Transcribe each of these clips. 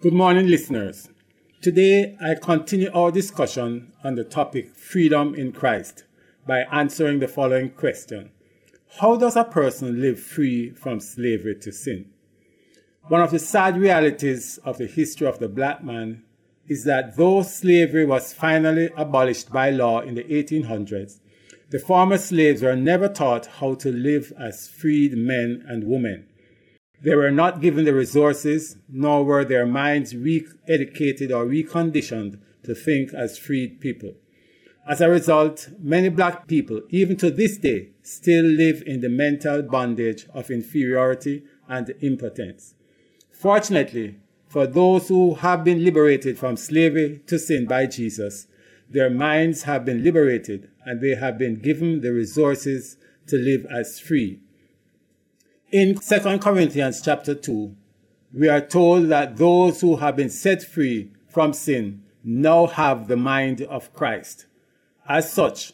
Good morning, listeners. Today, I continue our discussion on the topic freedom in Christ by answering the following question How does a person live free from slavery to sin? One of the sad realities of the history of the black man is that though slavery was finally abolished by law in the 1800s, the former slaves were never taught how to live as freed men and women. They were not given the resources, nor were their minds re educated or reconditioned to think as freed people. As a result, many black people, even to this day, still live in the mental bondage of inferiority and impotence. Fortunately, for those who have been liberated from slavery to sin by Jesus, their minds have been liberated and they have been given the resources to live as free in 2 Corinthians chapter 2, we are told that those who have been set free from sin now have the mind of Christ. As such,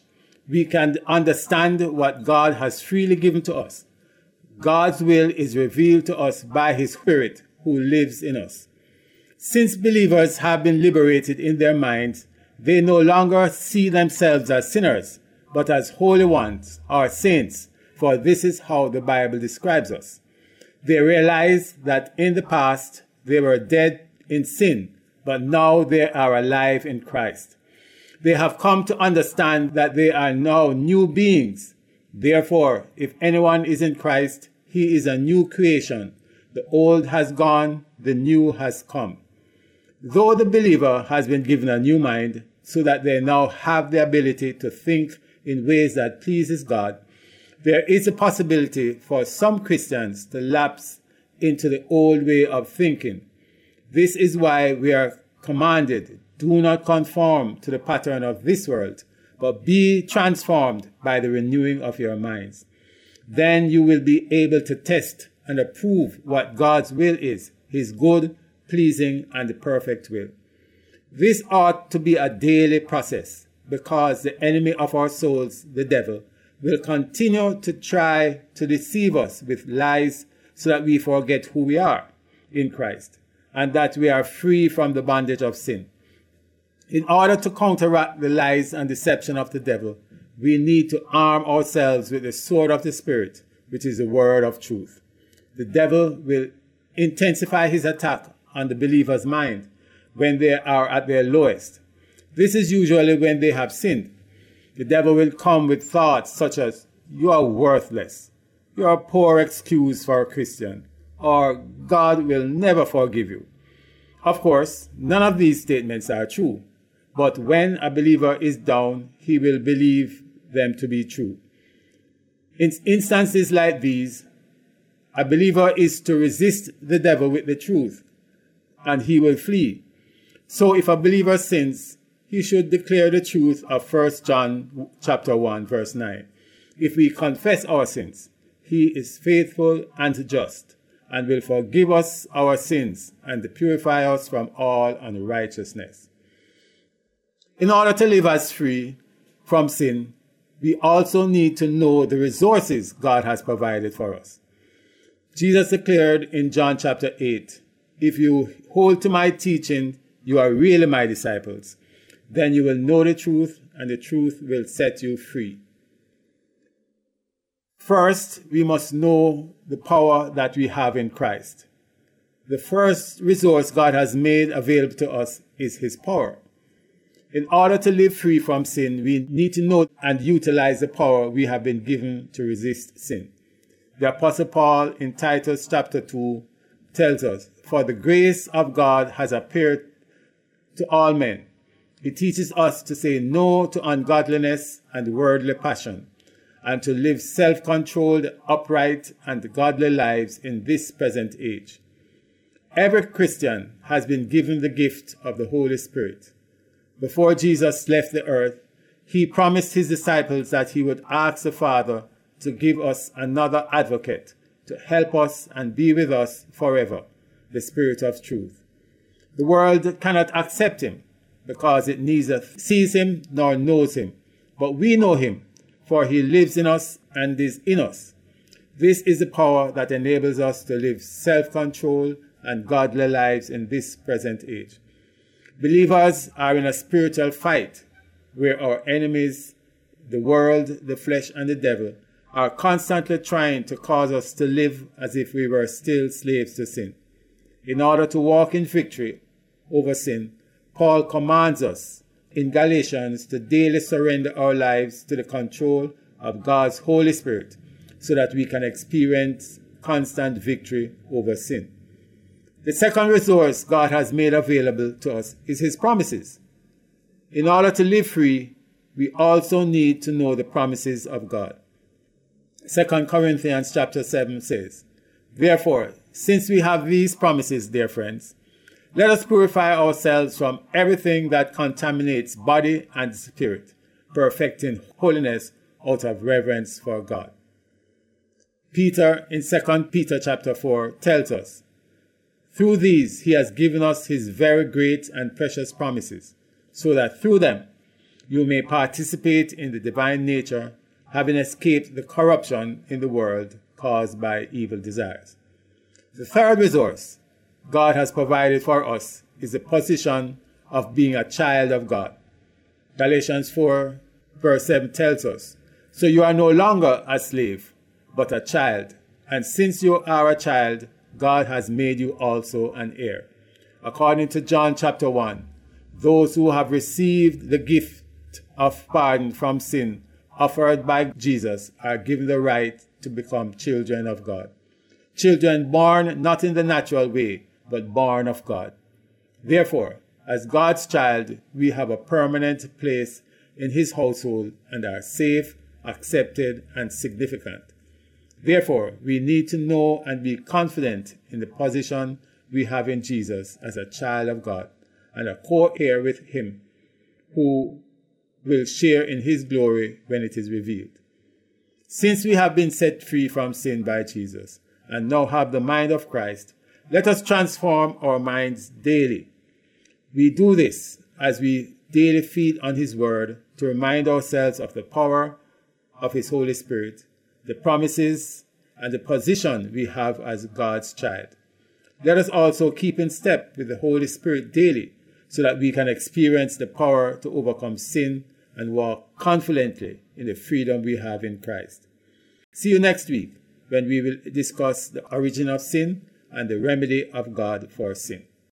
we can understand what God has freely given to us. God's will is revealed to us by His Spirit who lives in us. Since believers have been liberated in their minds, they no longer see themselves as sinners, but as holy ones or saints for this is how the Bible describes us. They realize that in the past they were dead in sin, but now they are alive in Christ. They have come to understand that they are now new beings. Therefore, if anyone is in Christ, he is a new creation. The old has gone, the new has come. Though the believer has been given a new mind, so that they now have the ability to think in ways that pleases God, there is a possibility for some Christians to lapse into the old way of thinking. This is why we are commanded do not conform to the pattern of this world, but be transformed by the renewing of your minds. Then you will be able to test and approve what God's will is, his good, pleasing, and perfect will. This ought to be a daily process because the enemy of our souls, the devil, will continue to try to deceive us with lies so that we forget who we are in Christ and that we are free from the bondage of sin. In order to counteract the lies and deception of the devil, we need to arm ourselves with the sword of the Spirit, which is the word of truth. The devil will intensify his attack on the believer's mind when they are at their lowest. This is usually when they have sinned the devil will come with thoughts such as, You are worthless. You are a poor excuse for a Christian. Or God will never forgive you. Of course, none of these statements are true. But when a believer is down, he will believe them to be true. In instances like these, a believer is to resist the devil with the truth, and he will flee. So if a believer sins, he should declare the truth of 1 John chapter 1 verse 9. If we confess our sins, he is faithful and just and will forgive us our sins and purify us from all unrighteousness. In order to live as free from sin, we also need to know the resources God has provided for us. Jesus declared in John chapter 8, If you hold to my teaching, you are really my disciples then you will know the truth, and the truth will set you free. First, we must know the power that we have in Christ. The first resource God has made available to us is His power. In order to live free from sin, we need to know and utilize the power we have been given to resist sin. The Apostle Paul in Titus chapter 2 tells us, For the grace of God has appeared to all men he teaches us to say no to ungodliness and worldly passion, and to live self controlled, upright, and godly lives in this present age. Every Christian has been given the gift of the Holy Spirit. Before Jesus left the earth, he promised his disciples that he would ask the Father to give us another advocate to help us and be with us forever, the Spirit of truth. The world cannot accept him because it neither sees him nor knows him. But we know him, for he lives in us and is in us. This is the power that enables us to live self control and godly lives in this present age. Believers are in a spiritual fight where our enemies, the world, the flesh, and the devil, are constantly trying to cause us to live as if we were still slaves to sin. In order to walk in victory over sin, Paul commands us in Galatians to daily surrender our lives to the control of God's Holy Spirit so that we can experience constant victory over sin. The second resource God has made available to us is His promises. In order to live free, we also need to know the promises of God. 2 Corinthians chapter 7 says, Therefore, since we have these promises, dear friends, let us purify ourselves from everything that contaminates body and spirit, perfecting holiness out of reverence for God. Peter in 2 Peter chapter 4 tells us, Through these he has given us his very great and precious promises, so that through them you may participate in the divine nature, having escaped the corruption in the world caused by evil desires. The third resource God has provided for us is the position of being a child of God. Galatians 4, verse 7 tells us, So you are no longer a slave, but a child. And since you are a child, God has made you also an heir. According to John chapter 1, those who have received the gift of pardon from sin offered by Jesus are given the right to become children of God. Children born not in the natural way, but born of God. Therefore, as God's child, we have a permanent place in his household and are safe, accepted, and significant. Therefore, we need to know and be confident in the position we have in Jesus as a child of God and a co heir with him who will share in his glory when it is revealed. Since we have been set free from sin by Jesus and now have the mind of Christ, let us transform our minds daily. We do this as we daily feed on His Word to remind ourselves of the power of His Holy Spirit, the promises, and the position we have as God's child. Let us also keep in step with the Holy Spirit daily so that we can experience the power to overcome sin and walk confidently in the freedom we have in Christ. See you next week when we will discuss the origin of sin and the remedy of God for sin.